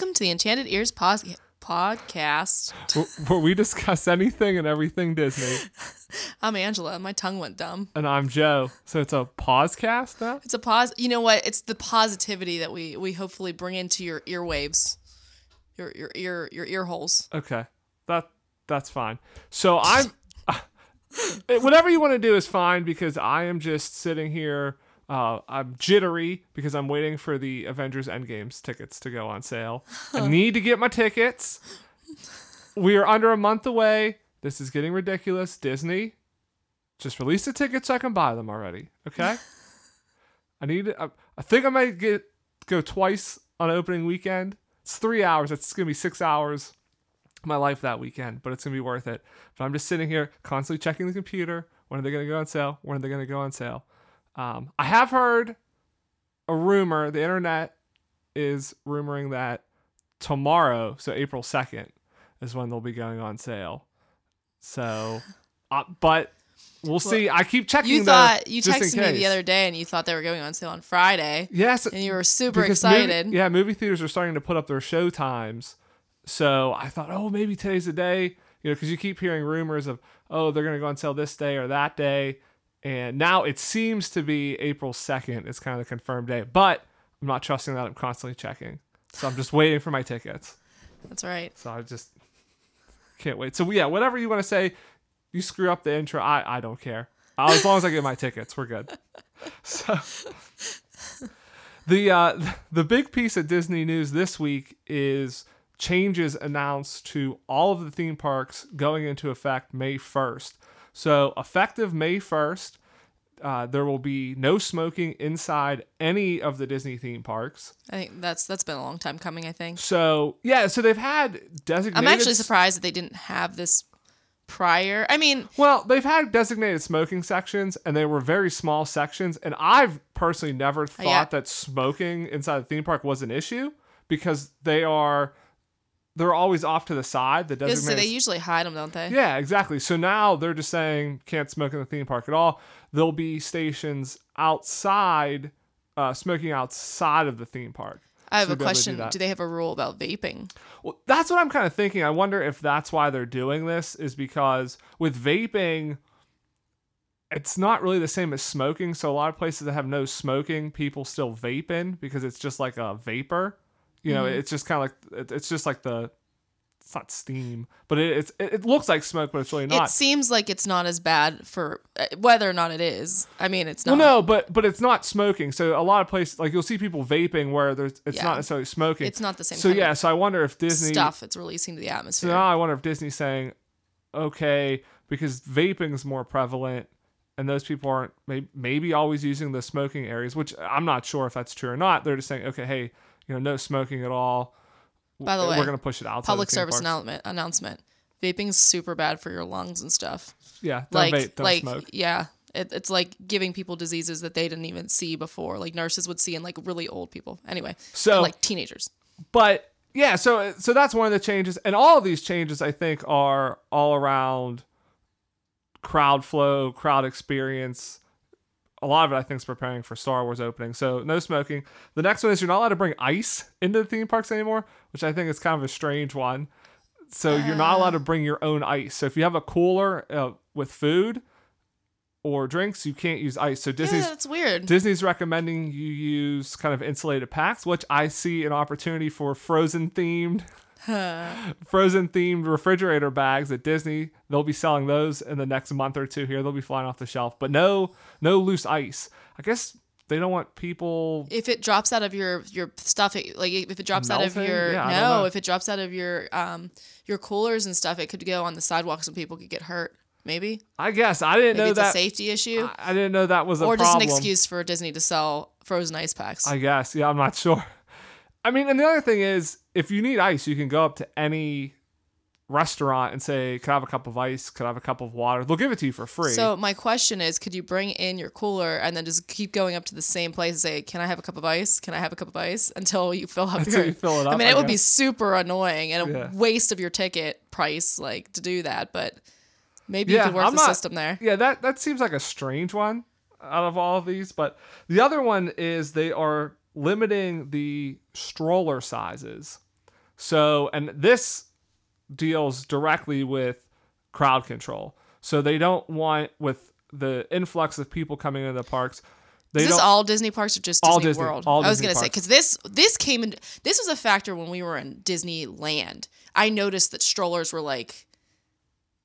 Welcome to the Enchanted Ears pos- podcast. Where- we discuss anything and everything Disney. I'm Angela. My tongue went dumb. And I'm Joe. So it's a pausecast now? It's a pause. You know what? It's the positivity that we we hopefully bring into your earwaves, your your ear your ear holes. Okay. That that's fine. So I'm uh, whatever you want to do is fine because I am just sitting here uh, I'm jittery because I'm waiting for the Avengers Endgames tickets to go on sale. I need to get my tickets. We are under a month away. This is getting ridiculous. Disney, just release the tickets so I can buy them already. Okay. I need. I, I think I might get go twice on opening weekend. It's three hours. It's gonna be six hours my life that weekend, but it's gonna be worth it. But I'm just sitting here constantly checking the computer. When are they gonna go on sale? When are they gonna go on sale? Um, I have heard a rumor. The internet is rumoring that tomorrow, so April second, is when they'll be going on sale. So, uh, but we'll see. I keep checking. You though, thought you texted me the other day and you thought they were going on sale on Friday, Yes, and you were super because movie- excited. yeah, movie theaters are starting to put up their show times. So I thought, oh, maybe today's the day, you know, because you keep hearing rumors of, oh, they're going to go on sale this day or that day. And now it seems to be April 2nd It's kind of the confirmed day. But I'm not trusting that. I'm constantly checking. So I'm just waiting for my tickets. That's right. So I just can't wait. So yeah, whatever you want to say, you screw up the intro. I, I don't care. Uh, As long as I get my tickets, we're good. So the uh, the big piece of Disney news this week is changes announced to all of the theme parks going into effect May 1st. So effective May 1st, uh, there will be no smoking inside any of the Disney theme parks. I think that's that's been a long time coming. I think So yeah, so they've had designated. I'm actually surprised that they didn't have this prior. I mean, Well, they've had designated smoking sections, and they were very small sections. And I've personally never thought yeah. that smoking inside the theme park was an issue because they are they're always off to the side. The designated they usually hide them, don't they? yeah, exactly. So now they're just saying can't smoke in the theme park at all. There'll be stations outside, uh, smoking outside of the theme park. I have So a to do question. Do they have a rule about vaping? Well, that's what I'm kind of thinking. I wonder if that's why they're doing this is because with vaping, it's not really the same as smoking. So a lot of places that have no smoking, people still vape in because it's just like a vapor. You know, it's just kind of like it- it's just like the it's not steam, but it, it's it, looks like smoke, but it's really not. It seems like it's not as bad for uh, whether or not it is. I mean, it's not. Well, no, but but it's not smoking. So a lot of places, like you'll see people vaping where there's it's Yeah. not necessarily smoking. It's not the same so yeah, so I wonder if Disney stuff it's releasing to the atmosphere. So now I wonder if Disney's saying, okay, because vaping is more prevalent and those people aren't maybe always using the smoking areas, which I'm not sure if that's true or not. They're just saying, okay, hey, you know, no smoking at all. By the way, We're going to push it out. Public service announcement. Announcement. Vaping's super bad for your lungs and stuff. Yeah, don't like, vape, don't like, smoke. yeah, it, it's like giving people diseases that they didn't even see before. Like nurses would see in like really old people. Anyway, So- and, like teenagers. but yeah, so so that's one of the changes, and all of these changes I think are all around crowd flow, crowd experience. A lot of it I think is preparing for Star Wars opening. So no smoking. The next one is you're not allowed to bring ice into the theme parks anymore, which I think is kind of a strange one. So you're not allowed to bring your own ice. So if you have a cooler uh, with food or drinks, you can't use ice. So Disney's yeah, that's weird. Disney's recommending you use kind of insulated packs, which I see an opportunity for frozen themed frozen themed refrigerator bags at Disney. They'll be selling those in the next month or two here. They'll be flying off the shelf. But no no loose ice. I guess they don't want people if it drops out of your your stuff, it, like if it drops out of your Yeah, no, if it drops out of your um your coolers and stuff, it could go on the sidewalks and people could get hurt. Maybe I guess I didn't maybe know it's a that safety issue, I, I didn't know that was a or just problem. an excuse for Disney to sell frozen ice packs. I guess. Yeah, I'm not sure. I mean, and the other thing is, if you need ice, you can go up to any restaurant and say, "Could I have a cup of ice? Could I have a cup of water?" They'll give it to you for free. So my question is, could you bring in your cooler and then just keep going up to the same place and say, "Can I have a cup of ice? Can I have a cup of ice?" Until you fill up Until your. you fill it up, I mean, I it would be super annoying and a Yeah. waste of your ticket price, like to do that. But maybe you Yeah, could work I'm the not- system there. yeah, that that seems like a strange one out of all of these. But the other one is they are limiting the stroller sizes. So, and this deals directly with crowd control. So they don't want with the influx of people coming into the parks. They Is this all Disney parks or just All Disney, Disney- World? all I was Disney gonna say because this this came in. This was a factor when we were in Disneyland. I noticed that strollers were like,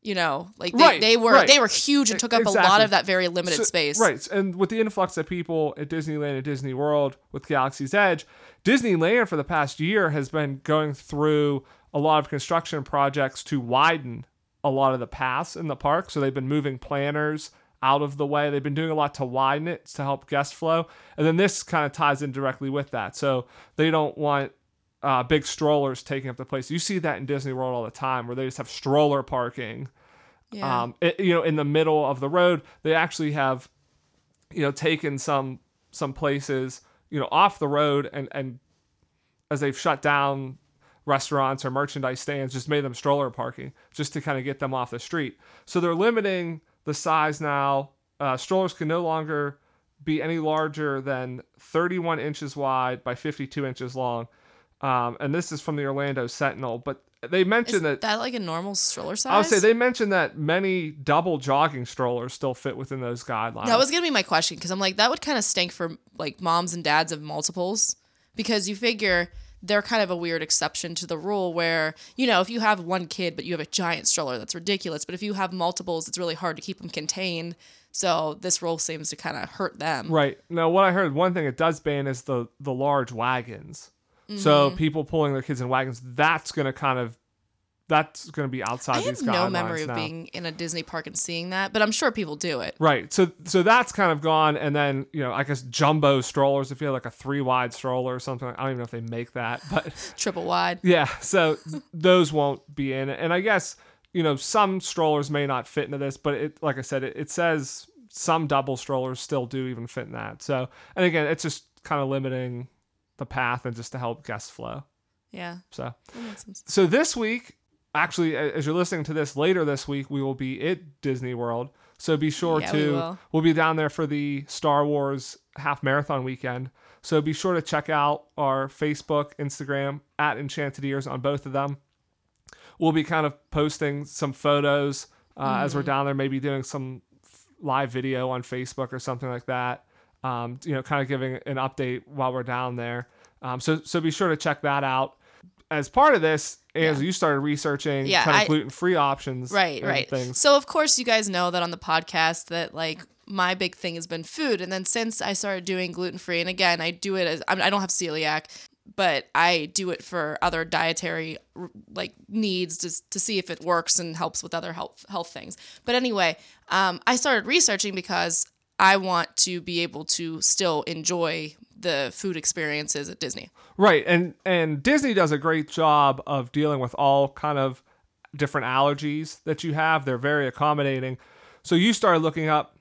you know, like they, Right, they were right. they were huge and took up a lot of that very limited So- space. Right. And with the influx of people at Disneyland and Disney World with Galaxy's Edge, Disneyland for the past year has been going through a lot of construction projects to widen a lot of the paths in the park. So they've been moving planners out of the way. They've been doing a lot to widen it to help guest flow. And then this kind of ties in directly with that. So they don't want uh, big strollers taking up the place. You see that in Disney World all the time where they just have stroller parking Yeah. um, it, you know, in the middle of the road. They actually have, you know, taken some some places, you know, off the road and and as they've shut down restaurants or merchandise stands, just made them stroller parking just to kind of get them off the street. So they're limiting the size now. Uh, strollers can no longer be any larger than 31 inches wide by 52 inches long. Um, and this is from the Orlando Sentinel, but they mentioned that that like a normal stroller size? I would say they mentioned that many double jogging strollers still fit within those guidelines. That was gonna be my question because I'm like that would kind of stink for like moms and dads of multiples because you figure they're kind of a weird exception to the rule where you know if you have one kid but you have a giant stroller that's ridiculous but if you have multiples it's really hard to keep them contained so this rule seems to kind of hurt them right. Now, what I heard, one thing it does ban is the the large wagons. So Mm-hmm. people pulling their kids in wagons, that's going to kind of that's going to be outside I have no memory of now. being in a Disney park and seeing that but I'm sure people do it Right. So so that's kind of gone and then, you know, I guess jumbo strollers if you have like a 3 wide stroller or something. I don't even know if they make that, but triple wide Yeah, so those won't be in it. And I guess, you know, some strollers may not fit into this, but it like I said, it, it says some double strollers still do even fit in that. So, and again, it's just kind of limiting the path and just to help guests flow. yeah So, that makes sense so this week, actually, as you're listening to this later this week, we will be at Disney World. So be sure Yeah, we to will. we'll be down there for the Star Wars half marathon weekend. So be sure to check out our Facebook, Instagram at Enchanted Ears on both of them. We'll be kind of posting some photos uh, as we're Mm-hmm. down there, maybe doing some live video on Facebook or something like that. Um, you know, kind of giving an update while we're down there. Um, so so be sure to check that out. As part of this, as you started researching Yeah, kind of gluten free options, right right things. so of course you guys know that on the podcast that like my big thing has been food and then since i started doing gluten-free and again i do it as I, mean, I don't have celiac but i do it for other dietary like needs just to see if it works and helps with other health health things but anyway um, i started researching because i want to be able to still enjoy the food experiences at disney Right, and and Disney does a great job of dealing with all kind of different allergies that you have. They're very accommodating. So you started looking up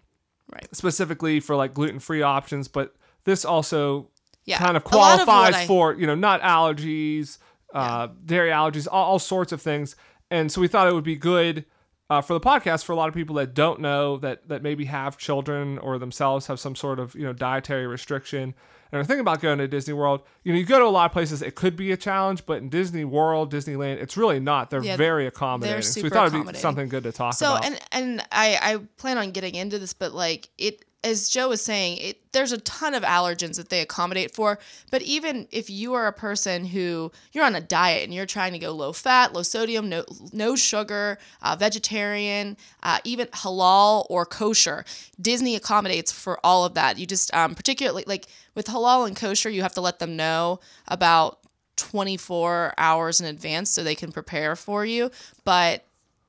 right specifically for like gluten-free options, but this also yeah kind of lot of qualifies I- for, you know, not allergies, uh, dairy allergies, all, all sorts of things. And so we thought it would be good uh, for the podcast for a lot of people that don't know that that maybe have children or themselves have some sort of you know dietary restriction and are thinking about going to Disney World. You know, you go to a lot of places, it could be a challenge, but in Disney World, Disneyland, it's really not. They're Yeah, very accommodating. so we thought it'd be something good to talk so about. So and and I I plan on getting into this, but like it as Joe was saying, it there's a ton of allergens that they accommodate for. But even if you are a person who you're on a diet and you're trying to go low fat, low sodium, no no sugar, uh, vegetarian, uh, even halal or kosher, Disney accommodates for all of that. You just um, particularly like with halal and kosher, you have to let them know about 24 hours in advance so they can prepare for you. But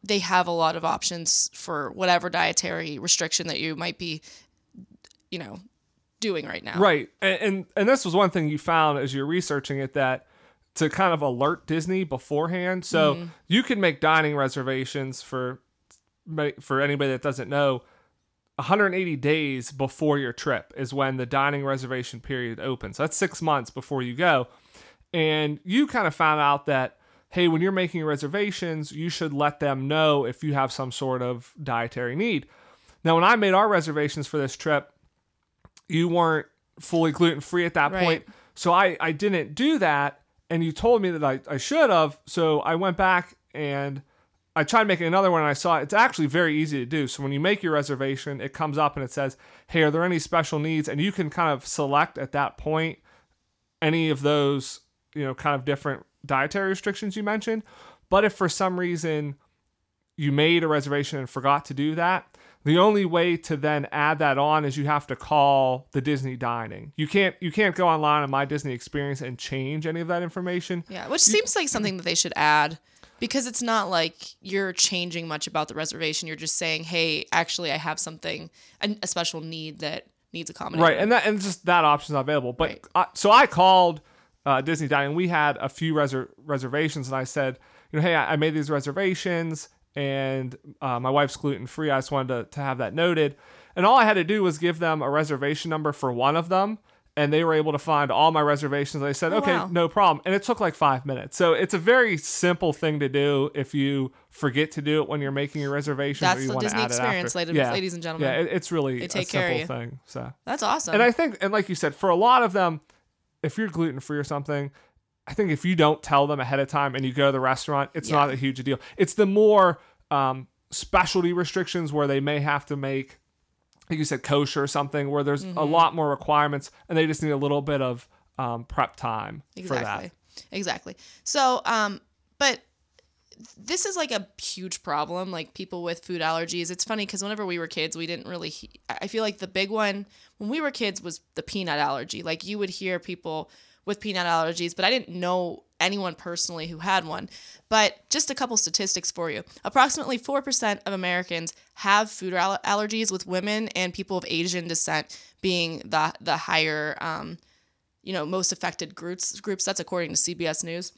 they have a lot of options for whatever dietary restriction that you might be, you know, doing right now. Right. And, and and this was one thing you found as you're researching it that to kind of alert Disney beforehand. So Mm-hmm. you can make dining reservations for for anybody that doesn't know 180 days before your trip is when the dining reservation period opens. That's 6 months before you go. And you kind of found out that hey, when you're making reservations, you should let them know if you have some sort of dietary need. Now, when I made our reservations for this trip, you weren't fully gluten free at that Right. point. So I, I didn't do that. and you told me that I, I should have. So I went back and I tried making another one and I saw it's actually very easy to do. So when you make your reservation, it comes up and it says, Hey, are there any special needs? And you can kind of select at that point any of those, you know, kind of different dietary restrictions you mentioned. But if for some reason you made a reservation and forgot to do that, the only way to then add that on is you have to call the Disney dining. You can't you can't go online on my Disney experience and change any of that information. Yeah, which seems like something that they should add because it's not like you're changing much about the reservation. You're just saying, "Hey, actually I have something a, a special need that needs accommodation." Right, and that and just that option's not available. But Right. I, so I called uh, Disney Dining. We had a few reser- reservations, and I said, you know, hey, I, I made these reservations, and uh, my wife's gluten free. I just wanted to, to have that noted. And all I had to do was give them a reservation number for one of them, and they were able to find all my reservations. They said, Oh, okay, wow. no problem. And it took like five minutes. So it's a very simple thing to do if you forget to do it when you're making your reservation. or That's you the Disney experience, ladies- ladies and gentlemen. Yeah, it, it's really They a take care of simple you. thing. So That's awesome. and I think, and like you said, for a lot of them, if you're gluten free or something, I think if you don't tell them ahead of time and you go to the restaurant, it's Yeah. not a huge deal. It's the more um, specialty restrictions where they may have to make, like you said, kosher or something, where there's Mm-hmm. a lot more requirements and they just need a little bit of um, prep time for exactly that. exactly so um but this is like a huge problem like people with food allergies it's funny because whenever we were kids we didn't really he- i feel like the big one when we were kids was the peanut allergy like you would hear people with peanut allergies but i didn't know anyone personally who had one but just a couple statistics for you approximately 4% of americans have food al- allergies with women and people of asian descent being the the higher um, you know most affected groups groups that's according to CBS News.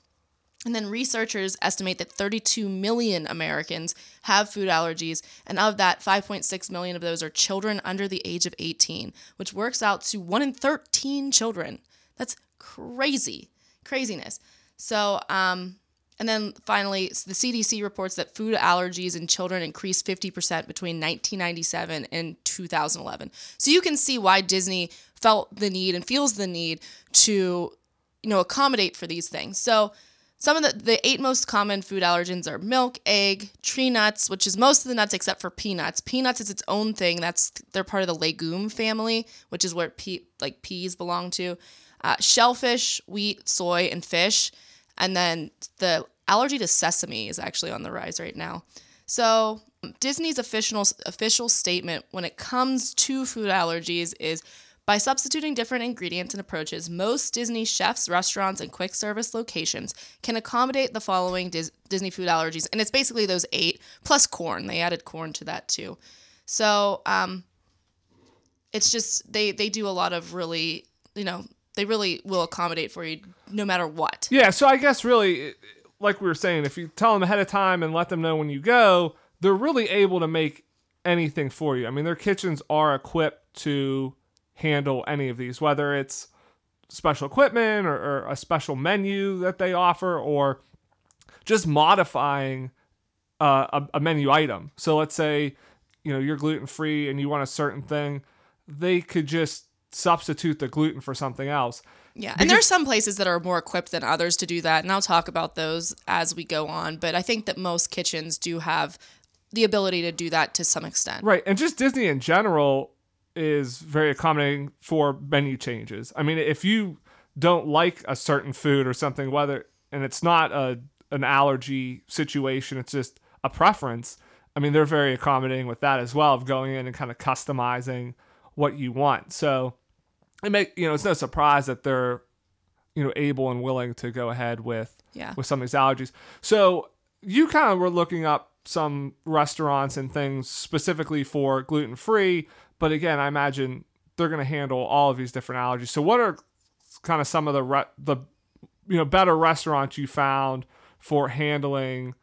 And then researchers estimate that 32 million Americans have food allergies, and of that, 5.6 million of those are children under the age of 18, which works out to 1 in 13 children. That's crazy, craziness. So, um, and then finally, the CDC reports that food allergies in children increased 50% between 1997 and 2011. So you can see why Disney felt the need and feels the need to, you know, accommodate for these things. So some of the, the eight most common food allergens are milk, egg, tree nuts, which is most of the nuts except for peanuts. Peanuts is its own thing. That's they're part of the legume family, which is where pe- like peas belong to. Uh, shellfish, wheat, soy, and fish. And then the allergy to sesame is actually on the rise right now. So Disney's official official statement when it comes to food allergies is by substituting different ingredients and approaches, most Disney chefs, restaurants, and quick service locations can accommodate the following Dis- Disney food allergies. And it's basically those eight plus corn. They added corn to that too. So um, it's just they they do a lot of really you know they really will accommodate for you no matter what. Yeah, so I guess really, like we were saying, if you tell them ahead of time and let them know when you go, they're really able to make anything for you. I mean, their kitchens are equipped to handle any of these, whether it's special equipment or, or a special menu that they offer or just modifying uh, a, a menu item. So let's say, you know, you're gluten free and you want a certain thing, they could just substitute the gluten for something else. Yeah, and there are some places that are more equipped than others to do that, and I'll talk about those as we go on. But I think that most kitchens do have the ability to do that to some extent. Right, and just Disney in general is very accommodating for menu changes. I mean, if you don't like a certain food or something, whether and it's not a an allergy situation, it's just a preference. I mean, they're very accommodating with that as well, of going in and kind of customizing what you want. So it make you know it's no surprise that they're you know able and willing to go ahead with Yeah. with some of these allergies. So you kind of were looking up some restaurants and things specifically for gluten free, but again, I imagine they're going to handle all of these different allergies. So what are kind of some of the re- the you know better restaurants you found for handling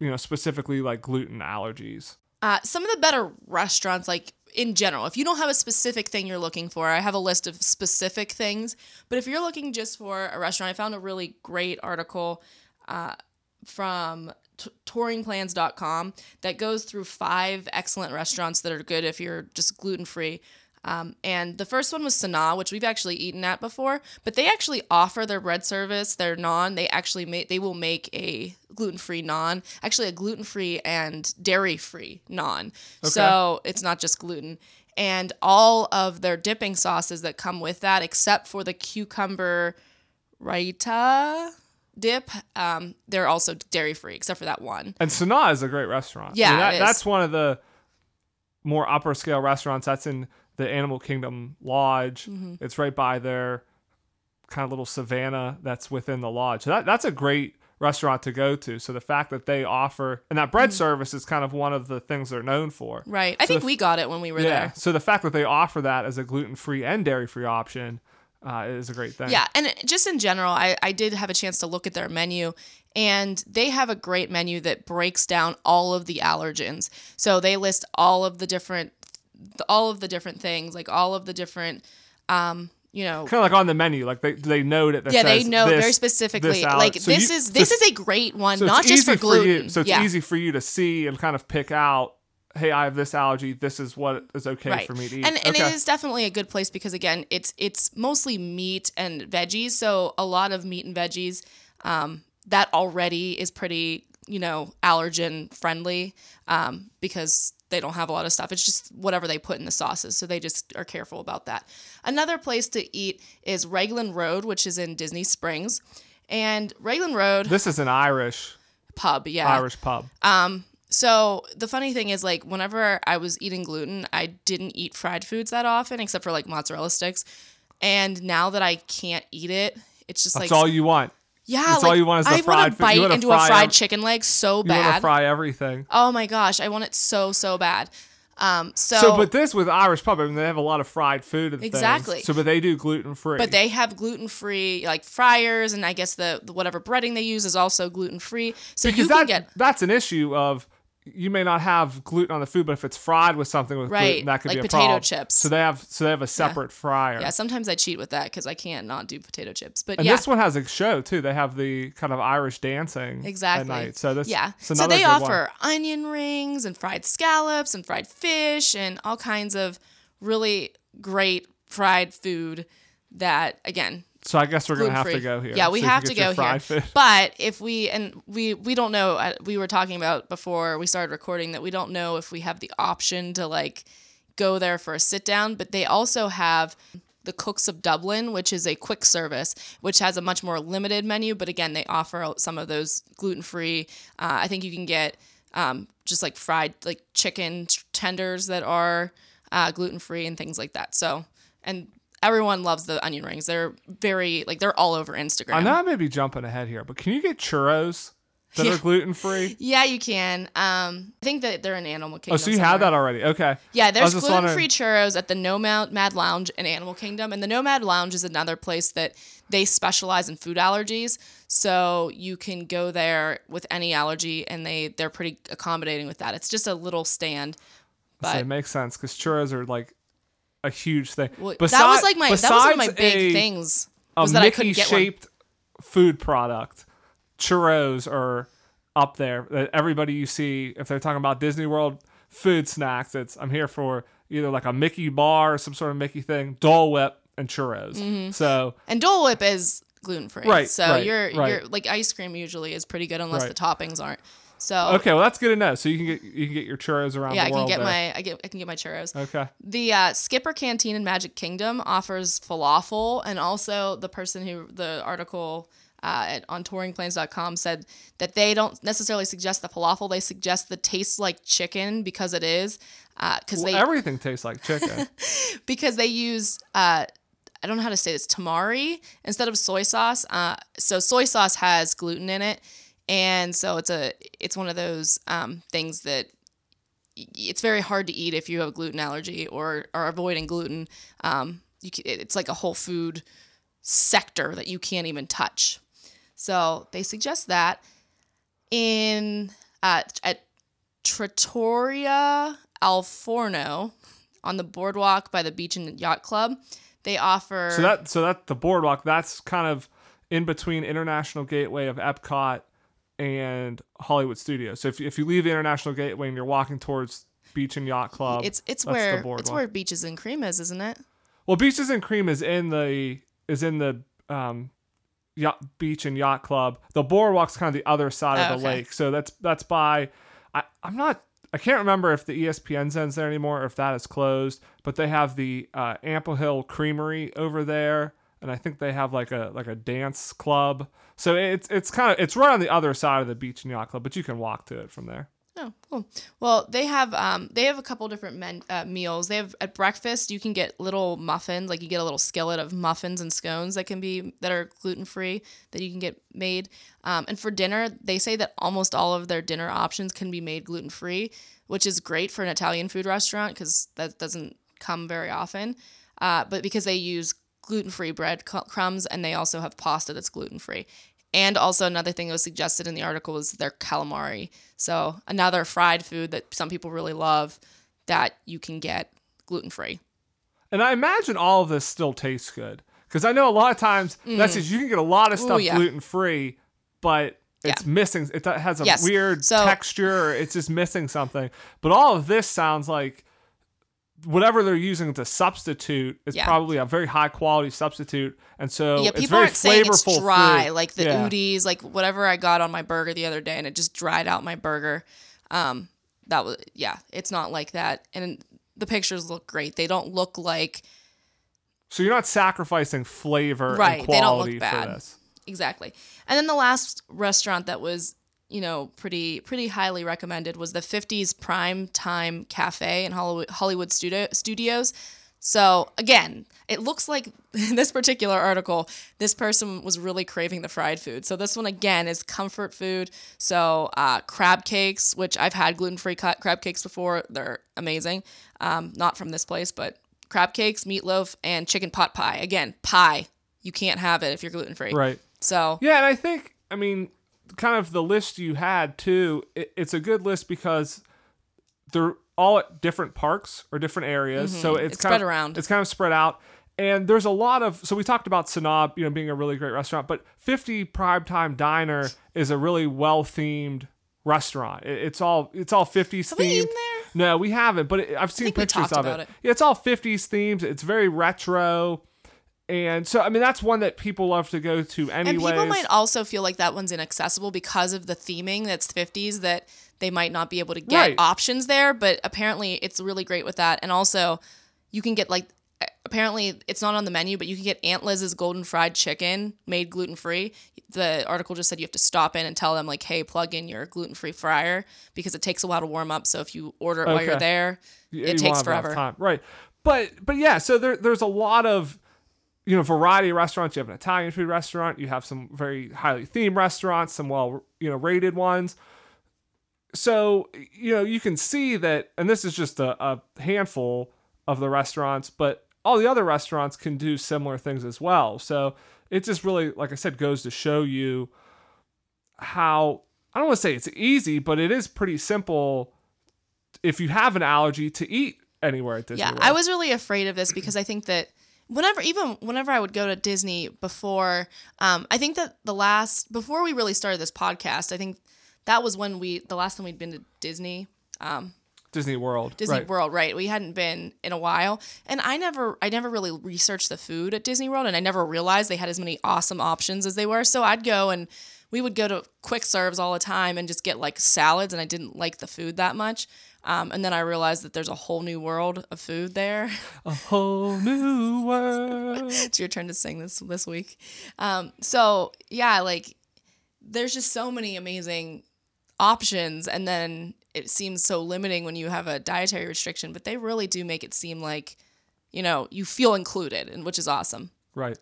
you know specifically like gluten allergies? Uh, some of the better restaurants, like in general, if you don't have a specific thing you're looking for, I have a list of specific things. But if you're looking just for a restaurant, I found a really great article uh, from t- touringplans.com that goes through five excellent restaurants that are good if you're just gluten free. Um, and the first one was Sanaa, which we've actually eaten at before, but they actually offer their bread service, their non. They actually make they will make a gluten free naan, actually a gluten free and dairy free naan. So it's not just gluten. And all of their dipping sauces that come with that, except for the cucumber raita dip, um, they're also dairy free, except for that one. And Sanaa is a great restaurant. Yeah, that- it is. that's one of the more upper scale restaurants. That's in the Animal Kingdom Lodge. Mm-hmm. It's right by their kind of little savannah that's within the lodge. So that that's a great restaurant to go to. So the fact that they offer and that Mm-hmm. bread service is kind of one of the things they're known for. Right. I think we got it when we were Yeah. there. So the fact that they offer that as a gluten free and dairy free option uh, is a great thing. Yeah, and just in general, I, I did have a chance to look at their menu, and they have a great menu that breaks down all of the allergens. So they list all of the different, all of the different things, like all of the different, um, you know, Kind of like on the menu, like they they it. That yeah, they know this- very specifically. this like so this you- is this so- is a great one, So not just for gluten. you. So it's yeah. easy for you to see and kind of pick out. Hey, I have this allergy. This is what is okay right. for me to eat. And and it is definitely a good place because again, it's it's mostly meat and veggies. So a lot of meat and veggies um, that already is pretty you know allergen friendly um, because they don't have a lot of stuff. It's just whatever they put in the sauces. So they just are careful about that. Another place to eat is Raglan Road, which is in Disney Springs. And Raglan Road This is an Irish pub, yeah. Irish pub. Um, so the funny thing is, like, whenever I was eating gluten, I didn't eat fried foods that often, except for like mozzarella sticks. And now that I can't eat it, it's just That's like, all you want. Yeah, that's like all you want is the I fried want to bite into a fried ev- chicken leg so bad. You want to fry everything. oh my gosh, I want it so so bad. Um, so, So, but this with Irish pub, I mean, they have a lot of fried food and Exactly. things. So, but they do gluten free. but they have gluten free like fryers, and I guess the, the whatever breading they use is also gluten free. So because you can that, get that's an issue of you may not have gluten on the food, but if it's fried with something with Right, gluten, that could like be a potato problem. chips. So they have so they have a separate fryer. yeah. Sometimes I cheat with that because I can't not do potato chips. But And yeah, this one has a show too. They have the kind of Irish dancing Exactly. at night. So this yeah. So they good one. offer onion rings and fried scallops and fried fish and all kinds of really great fried food that again So I guess we're gonna have to go here. Yeah, we so have to go here. Food. But if we and we we don't know. uh, We were talking about before we started recording that we don't know if we have the option to like go there for a sit down. But they also have the Cooks of Dublin, which is a quick service, which has a much more limited menu. But again, they offer some of those gluten free. Uh, I think you can get um, just like fried like chicken t- tenders that are uh, gluten free and things like that. So and everyone loves the onion rings. They're very like they're all over Instagram. I know I may be jumping ahead here, but can you get churros that Yeah. are gluten free? Yeah, you can. Um, I think that they're in Animal Kingdom. Oh, so you have somewhere. that already? Okay. Yeah, there's gluten free churros at the Nomad Mad Lounge in Animal Kingdom, and the Nomad Lounge is another place that they specialize in food allergies. So you can go there with any allergy, and they they're pretty accommodating with that. It's just a little stand, So it makes sense because churros are like a huge thing. well, that was like my that was one of my big a- things A was that I couldn't Mickey get one. shaped food product. Churros are up there. That everybody you see, if they're talking about Disney World food snacks, it's I'm here for either like a Mickey bar or some sort of Mickey thing, Dole Whip, and churros. Mm-hmm. So And Dole Whip is gluten free, Right, So right, you're right. you're like ice cream usually is pretty good unless Right. the toppings aren't. So okay, well that's good to know. So you can get you can get your churros around yeah, I can get there. my I get I can get my churros. Okay. The uh, Skipper Canteen in Magic Kingdom offers falafel, and also the person who the article uh, at, on touringplans.com said that they don't necessarily suggest the falafel; they suggest the tastes like chicken because it is, because Well, they everything tastes like chicken. because they use uh, I don't know how to say this tamari instead of soy sauce. Uh, so soy sauce has gluten in it, and so it's a it's one of those um, things that it's very hard to eat if you have a gluten allergy or are avoiding gluten. Um, you can, it's like a whole food sector that you can't even touch. So they suggest that in uh, at Trattoria Al Forno on the boardwalk by the beach and yacht club. They offer So that so that the boardwalk that's kind of in between International Gateway of Epcot and Hollywood Studios. So if if you leave the International Gateway and you're walking towards Beach and Yacht Club. It's it's where it's where Beaches and Cream is, isn't it? Well, Beaches and Cream is in the is in the um, yacht, beach and yacht club. The boardwalk's kind of the other side Oh, of the okay. lake, so that's that's by. I, I'm not. I can't remember if the ESPN zone's there anymore, or if that is closed. But they have the uh, Ample Hill Creamery over there, and I think they have like a like a dance club. So it's it's kind of it's right on the other side of the beach and yacht club, but you can walk to it from there. Oh, cool. Well, they have um they have a couple different men, uh, meals. They have at breakfast you can get little muffins, like you get a little skillet of muffins and scones that can be that are gluten free that you can get made. Um, and for dinner, they say that almost all of their dinner options can be made gluten free, which is great for an Italian food restaurant because that doesn't come very often. Uh, but because they use gluten free bread cr- crumbs and they also have pasta that's gluten free. And also another thing that was suggested in the article was their calamari. So another fried food that some people really love that you can get gluten free. And I imagine all of this still tastes good because I know a lot of times that's just you can get a lot of stuff Mm. yeah. gluten free, but it's Yeah. missing. It has a Yes. weird So- texture. It's just missing something. But all of this sounds like whatever they're using to substitute is Yeah. probably a very high quality substitute, and so yeah, it's people aren't saying it's dry food. like the Yeah. Udi's, like whatever I got on my burger the other day, and it just dried out my burger. Um, that was yeah, it's not like that, and the pictures look great. They don't look like So you're not sacrificing flavor Right, and they don't look bad. for this. exactly. And then the last restaurant that was you know pretty pretty highly recommended was the 50s Prime Time Cafe in Hollywood Hollywood studio, Studios. So again, it looks like in this particular article, this person was really craving the fried food. So this one again is comfort food. So uh, crab cakes, which I've had gluten-free crab cakes before, they're amazing. Um, not from this place, but crab cakes, meatloaf, and chicken pot pie. Again, pie. You can't have it if you're gluten-free. Right. So Yeah, and I think I mean, kind of the list you had too. It, it's a good list because they're all at different parks or different areas, so it's, Mm-hmm. It's kind spread of, around. It's kind of spread out, and there's a lot of. So we talked about Sanaa, you know, being a really great restaurant, but 50 Primetime Diner is a really well themed restaurant. It, it's all it's all 50s Have themed. No, we haven't, but it, I've seen pictures of it. it. Yeah, it's all 50s themes. It's very retro. And so, I mean, that's one that people love to go to And people might also feel like that one's inaccessible because of the theming that's 50s that they might not be able to get Right. options there, but apparently it's really great with that. And also, you can get like apparently it's not on the menu, but you can get Aunt Liz's golden fried chicken made gluten free. The article just said you have to stop in and tell them like, "Hey, plug in your gluten free fryer because it takes a while to warm up. So if you order it while you're there, you it won't takes forever." Time. Right. But but yeah, so there there's a lot of you know variety of restaurants. You have an Italian food restaurant. You have some very highly themed restaurants. Some well you know rated ones. So you know you can see that, and this is just a, a handful of the restaurants, but all the other restaurants can do similar things as well. So it just really, like I said, goes to show you how I don't want to say it's easy, but it is pretty simple if you have an allergy to eat anywhere at Disney Yeah, World. I was really afraid of this because I think that whenever, even whenever I would go to Disney before, um, I think that the last before we really started this podcast, I think that was when we the last time we'd been to Disney. Um, Disney World. Disney right. World, right? We hadn't been in a while, and I never, I never really researched the food at Disney World, and I never realized they had as many awesome options as they were. So I'd go and we would go to quick serves all the time and just get like salads, and I didn't like the food that much. Um, and then I realized that there's a whole new world of food there. A whole new world. it's your turn to sing this this week. Um, so yeah, like there's just so many amazing options, and then it seems so limiting when you have a dietary restriction. But they really do make it seem like you know you feel included, and which is awesome. right.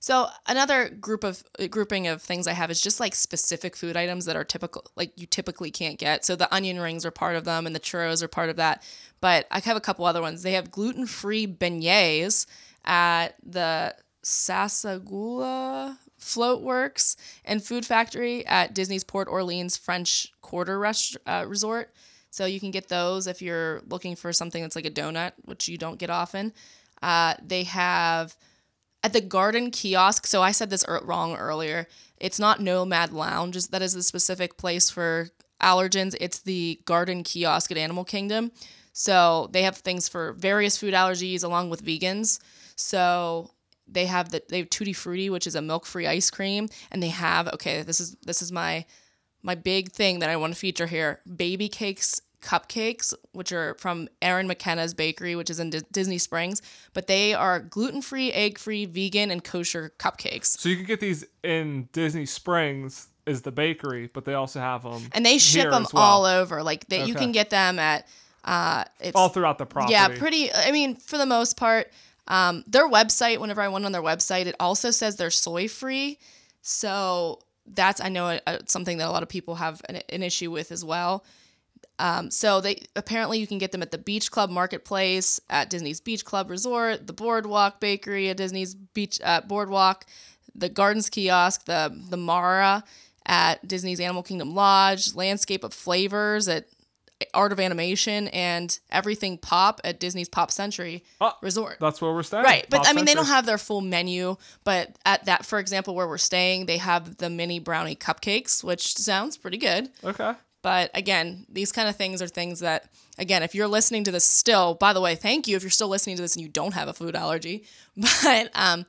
So another group of uh, grouping of things I have is just like specific food items that are typical, like you typically can't get. So the onion rings are part of them, and the churros are part of that. But I have a couple other ones. They have gluten free beignets at the Sassagoula Float Works and Food Factory at Disney's Port Orleans French Quarter rest- uh, Resort. So you can get those if you're looking for something that's like a donut, which you don't get often. Uh, they have at the garden kiosk so i said this er- wrong earlier it's not nomad lounge that is a specific place for allergens, it's the garden kiosk at Animal Kingdom. So they have things for various food allergies along with vegans. So they have the they have tutti frutti, which is a milk free ice cream, and they have okay, this is this is my my big thing that I want to feature here: baby cakes cupcakes, which are from Erin McKenna's bakery, which is in D- Disney Springs, but they are gluten free, egg free, vegan, and kosher cupcakes. So you can get these in Disney Springs is the bakery, but they also have them and they ship them well. all over. Like that, you can get them at uh, it's all throughout the property. yeah, pretty. I mean, for the most part, um, their website. Whenever I went on their website, it also says they're soy free. So that's I know uh, something that a lot of people have an, an issue with as well. Um, so they apparently you can get them at the Beach Club Marketplace, at Disney's Beach Club Resort, the Boardwalk Bakery at Disney's Beach uh, Boardwalk, the Gardens Kiosk, the the Mara at Disney's Animal Kingdom Lodge, Landscape of Flavors at Art of Animation, and Everything Pop at Disney's Pop Century Oh, Resort. That's where we're staying. Right, but Pop I mean, they don't have their full menu. But at that, for example, where we're staying, they have the mini brownie cupcakes, which sounds pretty good. Okay. But again, these kind of things are things that, again, if you're listening to this still, by the way, thank you if you're still listening to this and you don't have a food allergy. But um,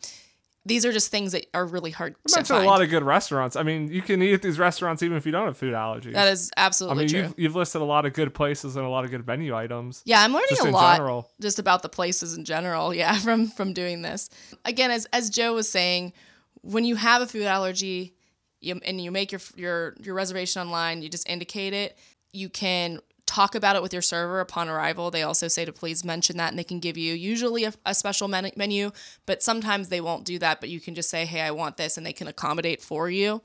these are just things that are really hard You to mentioned find. a lot of good restaurants. I mean, you can eat at these restaurants even if you don't have food allergies. that is absolutely I mean, true. you've, you've listed a lot of good places and a lot of good menu items. Yeah, I'm learning a lot general. just about the places in general. Yeah, from from doing this. Again, as as Joe was saying, when you have a food allergy, you, and you make your your your reservation online, you just indicate it. You can talk about it with your server upon arrival. They also say to please mention that, and they can give you usually a, a special men- menu, but sometimes they won't do that. But you can just say, "Hey, I want this," and they can accommodate for you.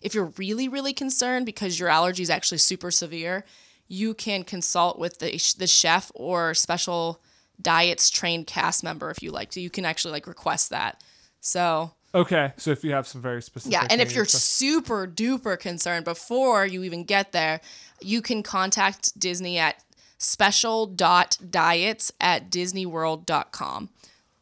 If you're really, really concerned because your allergy is actually super severe, you can consult with the, the chef or special diets trained cast member if you like to. You can actually like request that. So, Okay, so if you have some very specific. yeah. And if you're so- super duper concerned before you even get there, you can contact Disney at special.diets at disneyworld.com.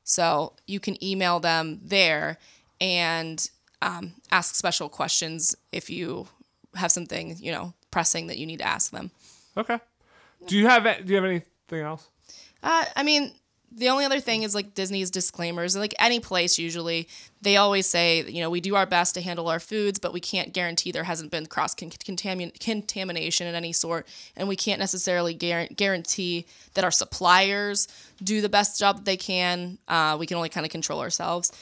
So you can email them there and um, ask special questions if you have something, you know, pressing that you need to ask them. okay. Do you have Do you have anything else? Uh, I mean, the only other thing is like Disney's disclaimers. Like any place, usually they always say, you know, we do our best to handle our foods, but we can't guarantee there hasn't been cross con- contamination in any sort, and we can't necessarily guarantee that our suppliers do the best job that they can. Uh, we can only kind of control ourselves.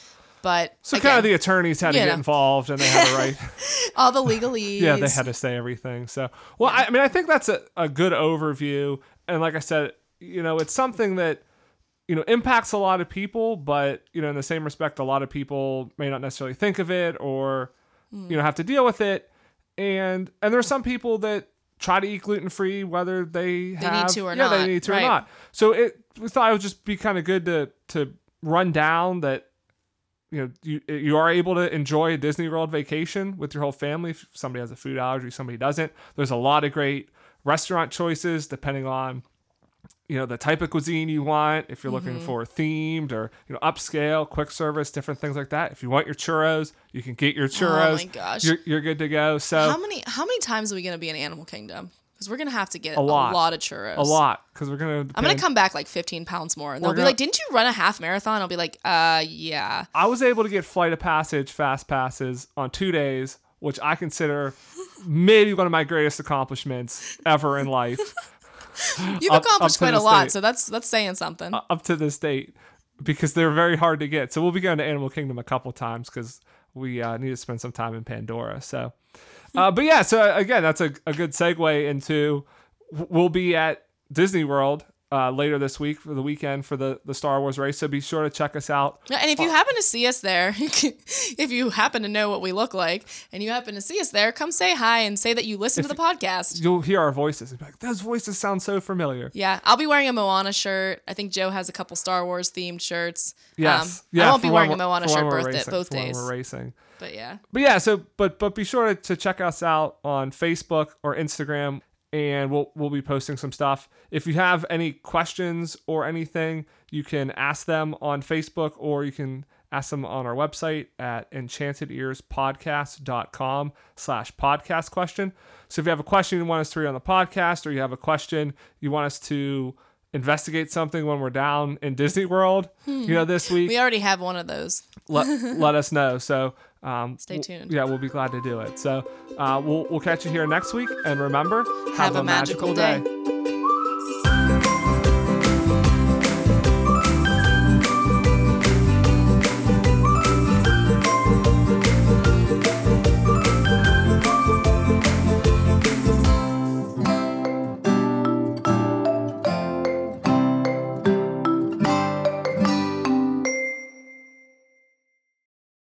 But So again, kind of the attorneys had to you get involved, and they had to write. all the legalese. yeah, they had to say everything. So, well, I, I mean, I think that's a, a good overview. And like I said, you know, it's something that, you know, impacts a lot of people, but, you know, in the same respect, a lot of people may not necessarily think of it or, hmm. you know, have to deal with it. And, and there's some people that try to eat gluten free, whether they, have, to or yeah, not, they need to right. or not. So it, we thought it would just be kind of good to, to run down that, you know you you are able to enjoy a Disney World vacation with your whole family. If somebody has a food allergy, somebody doesn't. There's a lot of great restaurant choices depending on you know the type of cuisine you want. If you're looking Mm-hmm. for themed or you know upscale, quick service, different things like that. If you want your churros, you can get your churros. Oh my gosh. you're, you're good to go. So How many how many times are we gonna be in Animal Kingdom? Because we're gonna have to get a lot. lot, of churros. a lot because we're gonna. I'm gonna come back like 15 pounds more, and they'll be gonna- like, "Didn't you run a half marathon?" I'll be like, "Uh, yeah." I was able to get flight of passage fast passes on two days, which I consider maybe one of my greatest accomplishments ever in life. You've Up- up accomplished to quite a this lot, so that's that's saying something. up to this date because they're very hard to get. So we'll be going to Animal Kingdom a couple times because we uh, need to spend some time in Pandora. So, uh, but yeah, so uh, again, that's a, a good segue into we'll be at Disney World uh, later this week for the weekend for the, the Star Wars race. So be sure to check us out. and if you happen to see us there, if you happen to know what we look like, and you happen to see us there, come say hi and say that you listen to the podcast. You'll hear our voices and be like, those voices sound so familiar. Yeah, I'll be wearing a Moana shirt. I think Joe has a couple Star Wars themed shirts. Yes. Um, yeah, I won't be wearing a Moana shirt both, racing, both days. we're racing. But yeah. But yeah, so but but be sure to, to check us out on Facebook or Instagram and we'll we'll be posting some stuff. If you have any questions or anything, you can ask them on Facebook or you can ask them on our website at enchantedearspodcast.com slash podcast question. So if you have a question you want us to read on the podcast or you have a question you want us to investigate something when we're down in Disney World, you know, this week, We already have one of those. let, let us know. So um, Stay w- tuned. Yeah, we'll be glad to do it. So uh, we'll, we'll catch you here next week. And remember, Have a magical day.